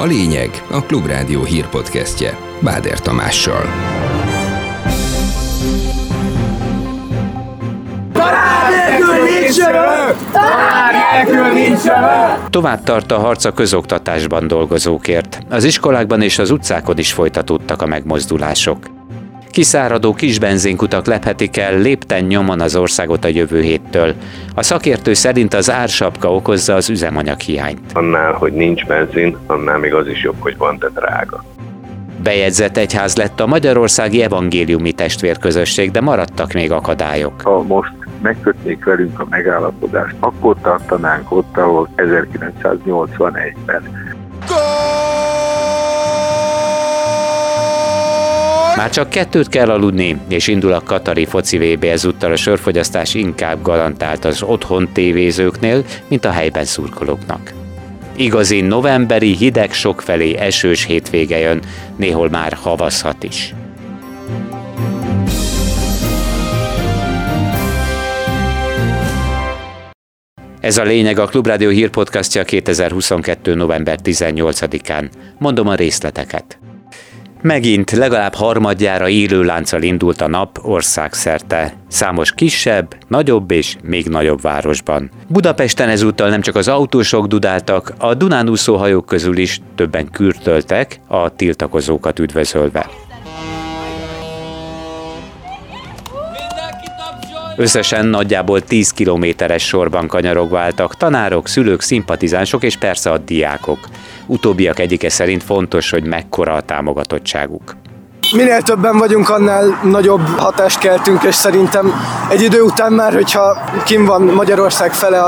A lényeg a Klubrádió hírpodcastje Báder Tamással. Tovább tart a harc a közoktatásban dolgozókért. Az iskolákban és az utcákon is folytatódtak a megmozdulások. Kiszáradó kis benzinkutak lephetik el lépten nyomon az országot a jövő héttől. A szakértő szerint az ársapka okozza az üzemanyag hiányt. Annál, hogy nincs benzin, annál még az is jobb, hogy van, de drága. Bejegyzett egyház lett a Magyarországi Evangéliumi Testvérközösség, de maradtak még akadályok. Ha most megkötnék velünk a megállapodást, akkor tartanánk ott, ahol 1981-ben. Már csak kettőt kell aludni, és indul a Katari foci VB ezúttal a sörfogyasztás inkább garantált az otthon tévézőknél, mint a helyben szurkolóknak. Igazi novemberi, hideg, sokfelé esős hétvége jön, néhol már havazhat is. Ez a lényeg a Klubrádió hírpodcastja 2022. november 18-án. Mondom a részleteket. Megint legalább harmadjára élő lánccal indult a nap országszerte. Számos kisebb, nagyobb és még nagyobb városban. Budapesten ezúttal nem csak az autósok dudáltak, a Dunán úszó hajók közül is többen kürtöltek a tiltakozókat üdvözölve. Összesen nagyjából 10 kilométeres sorban kanyarogváltak tanárok, szülők, szimpatizánsok és persze a diákok. Utóbbiak egyike szerint fontos, hogy mekkora a támogatottságuk. Minél többen vagyunk, annál nagyobb hatást keltünk, és szerintem egy idő után már, hogyha kim van Magyarország fele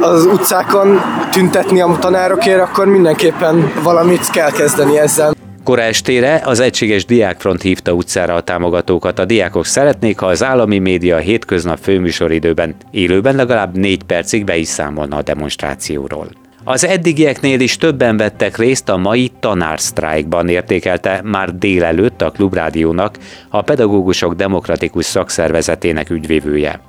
az utcákon tüntetni a tanárokért, akkor mindenképpen valamit kell kezdeni ezzel. Kora estére az Egységes Diákfront hívta utcára a támogatókat. A diákok szeretnék, ha az állami média a hétköznap főműsoridőben élőben legalább négy percig be is számolna a demonstrációról. Az eddigieknél is többen vettek részt a mai tanársztrájkban, értékelte már délelőtt a Klubrádiónak a Pedagógusok Demokratikus Szakszervezetének ügyvévője.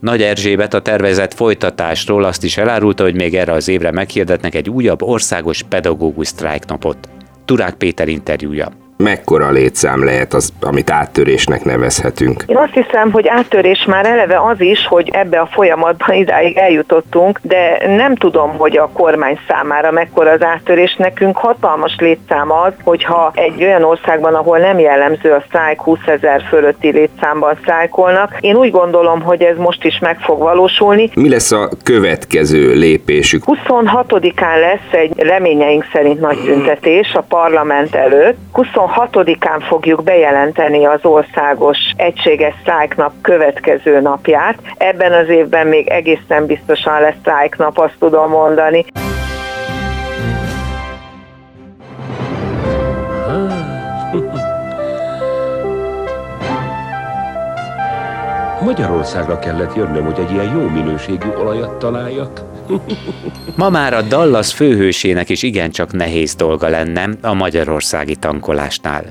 Nagy Erzsébet a tervezett folytatásról azt is elárulta, hogy még erre az évre meghirdetnek egy újabb országos pedagógus sztrájknapot. Turák Péter interjúja mekkora létszám lehet az, amit áttörésnek nevezhetünk? Én azt hiszem, hogy áttörés már eleve az is, hogy ebbe a folyamatban idáig eljutottunk, de nem tudom, hogy a kormány számára mekkora az áttörés. Nekünk hatalmas létszám az, hogyha egy olyan országban, ahol nem jellemző a sztrájk 20 ezer fölötti létszámban sztrájkolnak, én úgy gondolom, hogy ez most is meg fog valósulni. Mi lesz a következő lépésük? 26-án lesz egy reményeink szerint nagy tüntetés a parlament előtt. 26-án fogjuk bejelenteni az országos egységes sztrájknap következő napját. Ebben az évben még egészen biztosan lesz sztrájknap, azt tudom mondani. Magyarországra kellett jönnöm, hogy egy ilyen jó minőségű olajat találjak. Ma már a Dallas főhősének is igencsak nehéz dolga lenne a magyarországi tankolásnál.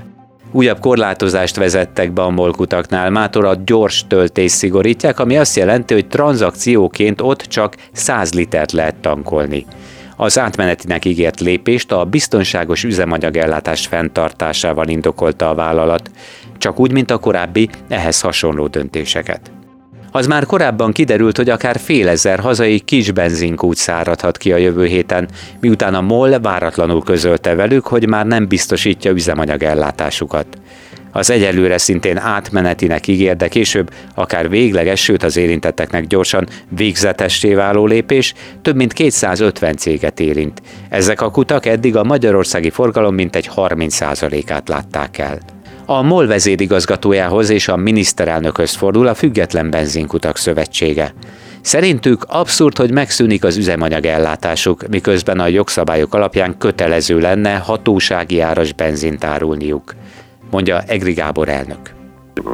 Újabb korlátozást vezettek be a molkutaknál, mától a gyors töltés szigorítják, ami azt jelenti, hogy tranzakcióként ott csak 100 litert lehet tankolni. Az átmenetinek ígért lépést a biztonságos üzemanyagellátás fenntartásával indokolta a vállalat, csak úgy, mint a korábbi ehhez hasonló döntéseket. Az már korábban kiderült, hogy akár fél ezer hazai kis benzinkút száradhat ki a jövő héten, miután a MOL váratlanul közölte velük, hogy már nem biztosítja üzemanyagellátásukat. Az egyelőre szintén átmenetinek ígér, de később akár végleges, sőt az érintetteknek gyorsan végzetessé váló lépés több mint 250 céget érint. Ezek a kutak eddig a magyarországi forgalom mintegy 30%-át látták el. A MOL vezérigazgatójához és a miniszterelnökhöz fordul a Független Benzinkutak Szövetsége. Szerintük abszurd, hogy megszűnik az üzemanyag ellátásuk, miközben a jogszabályok alapján kötelező lenne hatósági áras benzint árulniuk, mondja Egri Gábor elnök.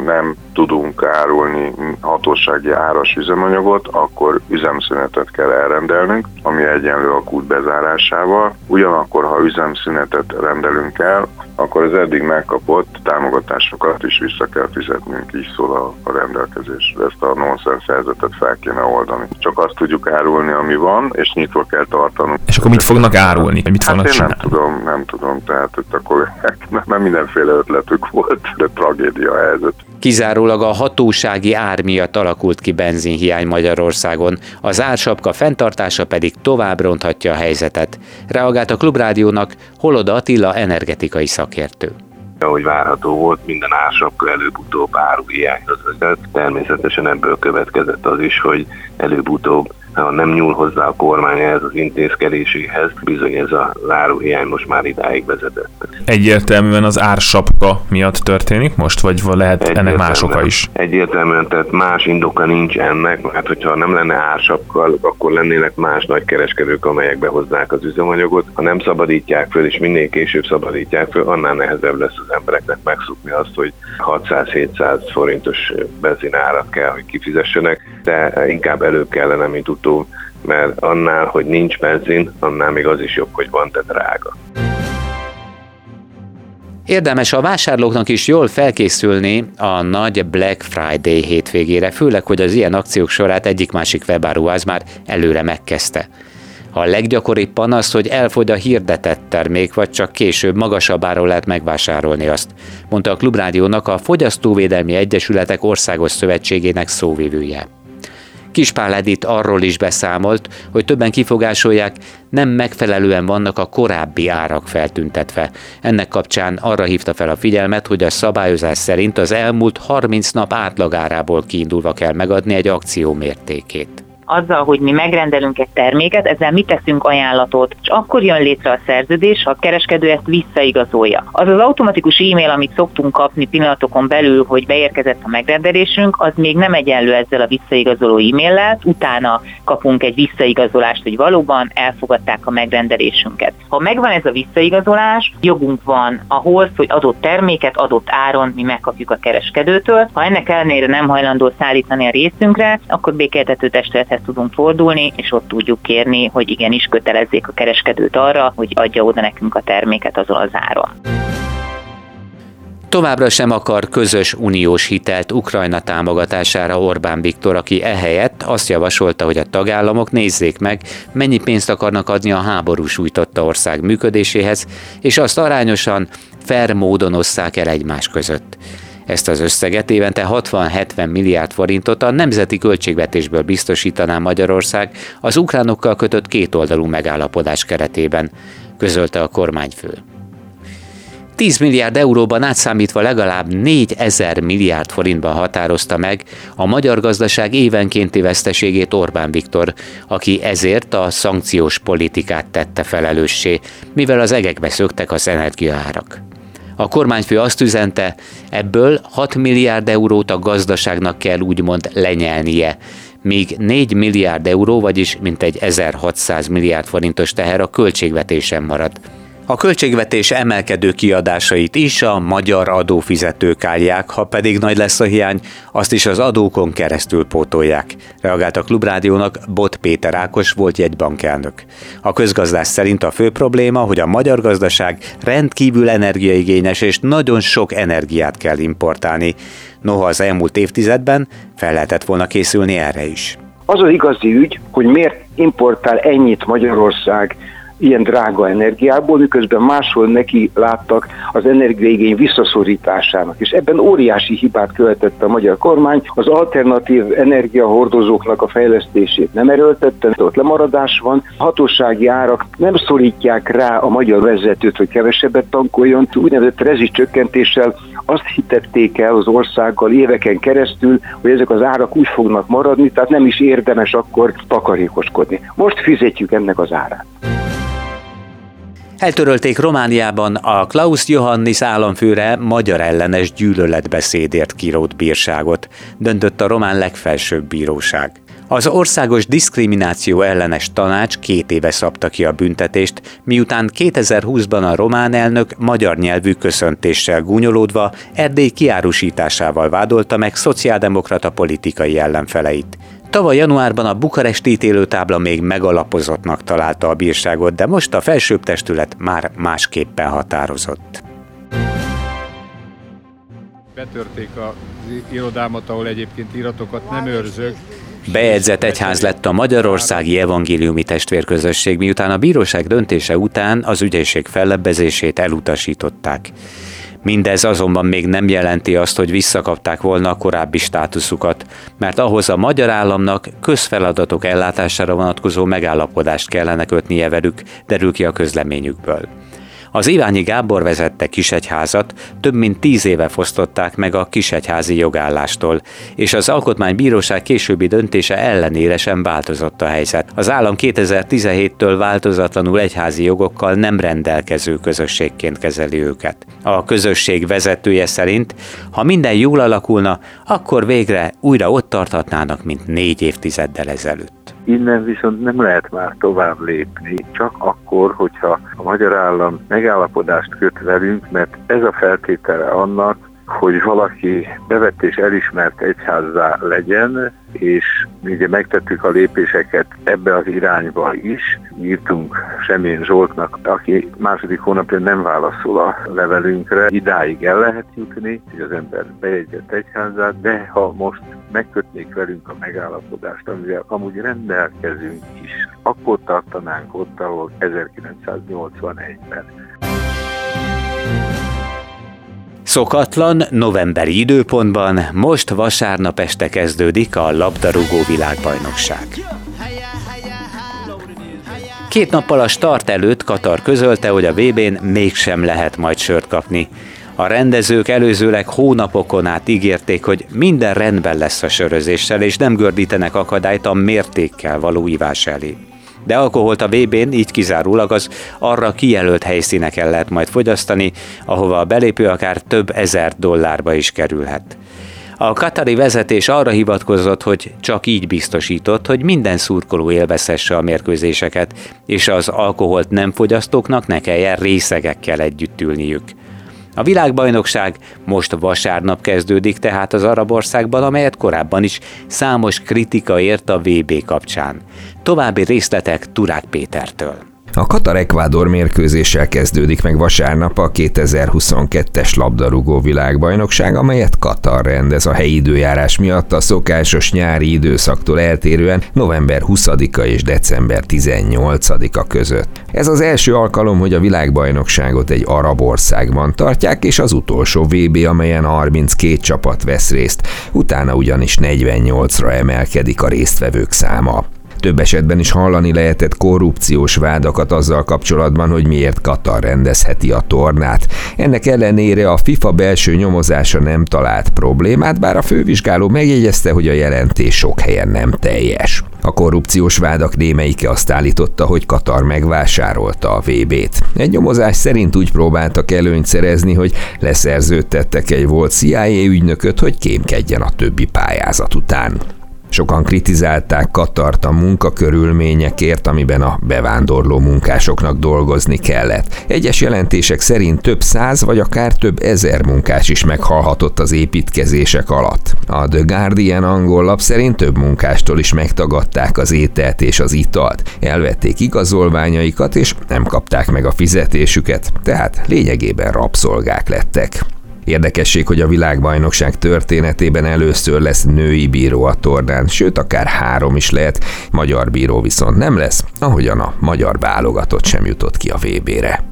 Nem tudunk árulni hatósági áras üzemanyagot, akkor üzemszünetet kell elrendelnünk, ami egyenlő a kút bezárásával. Ugyanakkor, ha üzemszünetet rendelünk el, akkor az eddig megkapott támogatásokat is vissza kell fizetnünk, így szól a, a rendelkezés. Ezt a nonsens helyzetet fel kéne oldani. Csak azt tudjuk árulni, ami van, és nyitva kell tartanunk. És akkor mit fognak árulni? Mit fognak hát én csinálni? nem tudom, nem tudom, tehát itt akkor nem mindenféle ötletük volt, de tragédia a helyzet. Kizárólag a hatósági ár miatt alakult ki benzinhiány Magyarországon, az ársapka fenntartása pedig tovább ronthatja a helyzetet. Reagált a Klubrádiónak Holoda Attila energetikai szakértő ahogy várható volt, minden ársapka előbb-utóbb áruhiányhoz vezet. Természetesen ebből következett az is, hogy előbb-utóbb ha nem nyúl hozzá a kormány ehhez az intézkedéséhez, bizony ez a záróhiány most már idáig vezetett. Egyértelműen az ársapka miatt történik most, vagy lehet ennek más oka is? Egyértelműen, tehát más indoka nincs ennek, mert hogyha nem lenne ársapka, akkor lennének más nagy kereskedők, amelyek behozzák az üzemanyagot. Ha nem szabadítják föl, és minél később szabadítják föl, annál nehezebb lesz az embereknek megszokni azt, hogy 600-700 forintos benzinárat kell, hogy kifizessenek, de inkább előbb kellene, mint utóbb, mert annál, hogy nincs benzin, annál még az is jobb, hogy van, de drága. Érdemes a vásárlóknak is jól felkészülni a nagy Black Friday hétvégére, főleg, hogy az ilyen akciók sorát egyik-másik webáruház már előre megkezdte. A leggyakoribb panasz, hogy elfogy a hirdetett termék, vagy csak később magasabb áron lehet megvásárolni azt, mondta a Klubrádiónak a Fogyasztóvédelmi Egyesületek Országos Szövetségének szóvivője. Kispál Edith arról is beszámolt, hogy többen kifogásolják, nem megfelelően vannak a korábbi árak feltüntetve. Ennek kapcsán arra hívta fel a figyelmet, hogy a szabályozás szerint az elmúlt 30 nap átlagárából kiindulva kell megadni egy akció mértékét azzal, hogy mi megrendelünk egy terméket, ezzel mi teszünk ajánlatot, és akkor jön létre a szerződés, ha a kereskedő ezt visszaigazolja. Az az automatikus e-mail, amit szoktunk kapni pillanatokon belül, hogy beérkezett a megrendelésünk, az még nem egyenlő ezzel a visszaigazoló e-maillel, utána kapunk egy visszaigazolást, hogy valóban elfogadták a megrendelésünket. Ha megvan ez a visszaigazolás, jogunk van ahhoz, hogy adott terméket adott áron mi megkapjuk a kereskedőtől. Ha ennek ellenére nem hajlandó szállítani a részünkre, akkor békéltető testülethez tudunk fordulni, és ott tudjuk kérni, hogy igenis kötelezzék a kereskedőt arra, hogy adja oda nekünk a terméket azon az áron. Továbbra sem akar közös uniós hitelt Ukrajna támogatására Orbán Viktor, aki ehelyett azt javasolta, hogy a tagállamok nézzék meg, mennyi pénzt akarnak adni a háború sújtotta ország működéséhez, és azt arányosan, fair módon osszák el egymás között. Ezt az összeget évente 60-70 milliárd forintot a nemzeti költségvetésből biztosítaná Magyarország az ukránokkal kötött kétoldalú megállapodás keretében, közölte a kormányfő. 10 milliárd euróban átszámítva legalább 4 ezer milliárd forintban határozta meg a magyar gazdaság évenkénti veszteségét Orbán Viktor, aki ezért a szankciós politikát tette felelőssé, mivel az egekbe szöktek az energiaárak. A kormányfő azt üzente, ebből 6 milliárd eurót a gazdaságnak kell úgymond lenyelnie, míg 4 milliárd euró, vagyis mintegy 1600 milliárd forintos teher a költségvetésen marad. A költségvetés emelkedő kiadásait is a magyar adófizetők állják, ha pedig nagy lesz a hiány, azt is az adókon keresztül pótolják. Reagált a Klubrádiónak Bot Péter Ákos volt jegybankelnök. A közgazdás szerint a fő probléma, hogy a magyar gazdaság rendkívül energiaigényes és nagyon sok energiát kell importálni. Noha az elmúlt évtizedben fel lehetett volna készülni erre is. Az az igazi ügy, hogy miért importál ennyit Magyarország ilyen drága energiából, miközben máshol neki láttak az energiaigény visszaszorításának. És ebben óriási hibát követett a magyar kormány, az alternatív energiahordozóknak a fejlesztését nem erőltette, ott lemaradás van, hatósági árak nem szorítják rá a magyar vezetőt, hogy kevesebbet tankoljon, úgynevezett rezsicsökkentéssel azt hitették el az országgal éveken keresztül, hogy ezek az árak úgy fognak maradni, tehát nem is érdemes akkor takarékoskodni. Most fizetjük ennek az árát. Eltörölték Romániában a Klaus Johannis államfőre magyar ellenes gyűlöletbeszédért kirót bírságot, döntött a román legfelsőbb bíróság. Az Országos Diszkrimináció ellenes tanács két éve szabta ki a büntetést, miután 2020-ban a román elnök magyar nyelvű köszöntéssel gúnyolódva Erdély kiárusításával vádolta meg szociáldemokrata politikai ellenfeleit. Tavaly januárban a bukaresti ítélőtábla még megalapozottnak találta a bírságot, de most a felsőbb testület már másképpen határozott. Betörték az irodámat, ahol egyébként iratokat nem őrzök, Bejegyzett egyház lett a Magyarországi Evangéliumi Testvérközösség, miután a bíróság döntése után az ügyészség fellebbezését elutasították. Mindez azonban még nem jelenti azt, hogy visszakapták volna a korábbi státuszukat, mert ahhoz a magyar államnak közfeladatok ellátására vonatkozó megállapodást kellene kötnie velük, derül ki a közleményükből. Az Iványi Gábor vezette Kisegyházat több mint tíz éve fosztották meg a kisegyházi jogállástól, és az Alkotmánybíróság későbbi döntése ellenére sem változott a helyzet. Az állam 2017-től változatlanul egyházi jogokkal nem rendelkező közösségként kezeli őket. A közösség vezetője szerint, ha minden jól alakulna, akkor végre újra ott tarthatnának, mint négy évtizeddel ezelőtt. Innen viszont nem lehet már tovább lépni, csak akkor, hogyha a magyar állam megállapodást köt velünk, mert ez a feltétele annak, hogy valaki bevett és elismert egyházzá legyen, és ugye megtettük a lépéseket ebbe az irányba is. Írtunk Semén Zsoltnak, aki második hónapja nem válaszol a levelünkre. Idáig el lehet jutni, hogy az ember bejegyzett egyházát, de ha most megkötnék velünk a megállapodást, amivel amúgy rendelkezünk is, akkor tartanánk ott, ahol 1981-ben. Szokatlan novemberi időpontban most vasárnap este kezdődik a labdarúgó világbajnokság. Két nappal a start előtt Katar közölte, hogy a VB-n mégsem lehet majd sört kapni. A rendezők előzőleg hónapokon át ígérték, hogy minden rendben lesz a sörözéssel, és nem gördítenek akadályt a mértékkel való ivás elé de alkoholt a VB-n így kizárólag az arra kijelölt helyszíneken lehet majd fogyasztani, ahova a belépő akár több ezer dollárba is kerülhet. A katari vezetés arra hivatkozott, hogy csak így biztosított, hogy minden szurkoló élvezhesse a mérkőzéseket, és az alkoholt nem fogyasztóknak ne kelljen részegekkel együtt ülniük. A világbajnokság most vasárnap kezdődik tehát az arab országban, amelyet korábban is számos kritika ért a VB kapcsán. További részletek Turák Pétertől. A Katar-Ekvádor mérkőzéssel kezdődik meg vasárnap a 2022-es labdarúgó világbajnokság, amelyet Katar rendez a helyi időjárás miatt a szokásos nyári időszaktól eltérően november 20-a és december 18-a között. Ez az első alkalom, hogy a világbajnokságot egy arab országban tartják, és az utolsó VB, amelyen 32 csapat vesz részt, utána ugyanis 48-ra emelkedik a résztvevők száma. Több esetben is hallani lehetett korrupciós vádakat azzal kapcsolatban, hogy miért Katar rendezheti a tornát. Ennek ellenére a FIFA belső nyomozása nem talált problémát, bár a fővizsgáló megjegyezte, hogy a jelentés sok helyen nem teljes. A korrupciós vádak némelyike azt állította, hogy Katar megvásárolta a VB-t. Egy nyomozás szerint úgy próbáltak előnyt szerezni, hogy leszerződtettek egy volt CIA ügynököt, hogy kémkedjen a többi pályázat után. Sokan kritizálták Katart a munkakörülményekért, amiben a bevándorló munkásoknak dolgozni kellett. Egyes jelentések szerint több száz vagy akár több ezer munkás is meghalhatott az építkezések alatt. A The Guardian angol lap szerint több munkástól is megtagadták az ételt és az italt, elvették igazolványaikat és nem kapták meg a fizetésüket, tehát lényegében rabszolgák lettek. Érdekesség, hogy a világbajnokság történetében először lesz női bíró a tornán, sőt akár három is lehet, magyar bíró viszont nem lesz, ahogyan a magyar válogatott sem jutott ki a VB-re.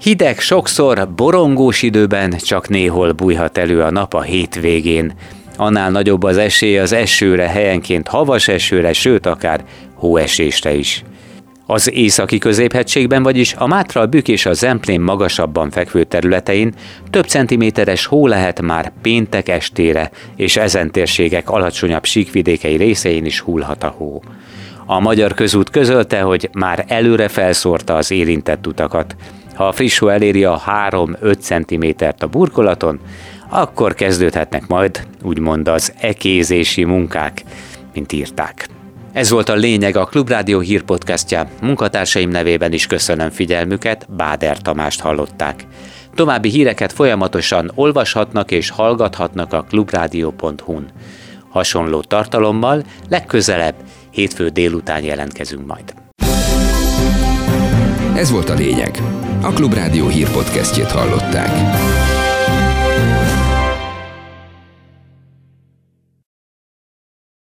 Hideg sokszor, borongós időben csak néhol bújhat elő a nap a hétvégén. Annál nagyobb az esély az esőre, helyenként havas esőre, sőt akár hóesésre is. Az északi középhegységben, vagyis a Mátral Bük és a Zemplén magasabban fekvő területein több centiméteres hó lehet már péntek estére, és ezen térségek alacsonyabb síkvidékei részein is hullhat a hó. A magyar közút közölte, hogy már előre felszórta az érintett utakat. Ha a friss hó eléri a 3-5 cm a burkolaton, akkor kezdődhetnek majd úgymond az ekézési munkák, mint írták. Ez volt a lényeg a Klubrádió hírpodcastja. Munkatársaim nevében is köszönöm figyelmüket, Báder Tamást hallották. További híreket folyamatosan olvashatnak és hallgathatnak a klubrádió.hu-n. Hasonló tartalommal legközelebb hétfő délután jelentkezünk majd. Ez volt a lényeg. A Klubrádió hírpodcastjét hallották.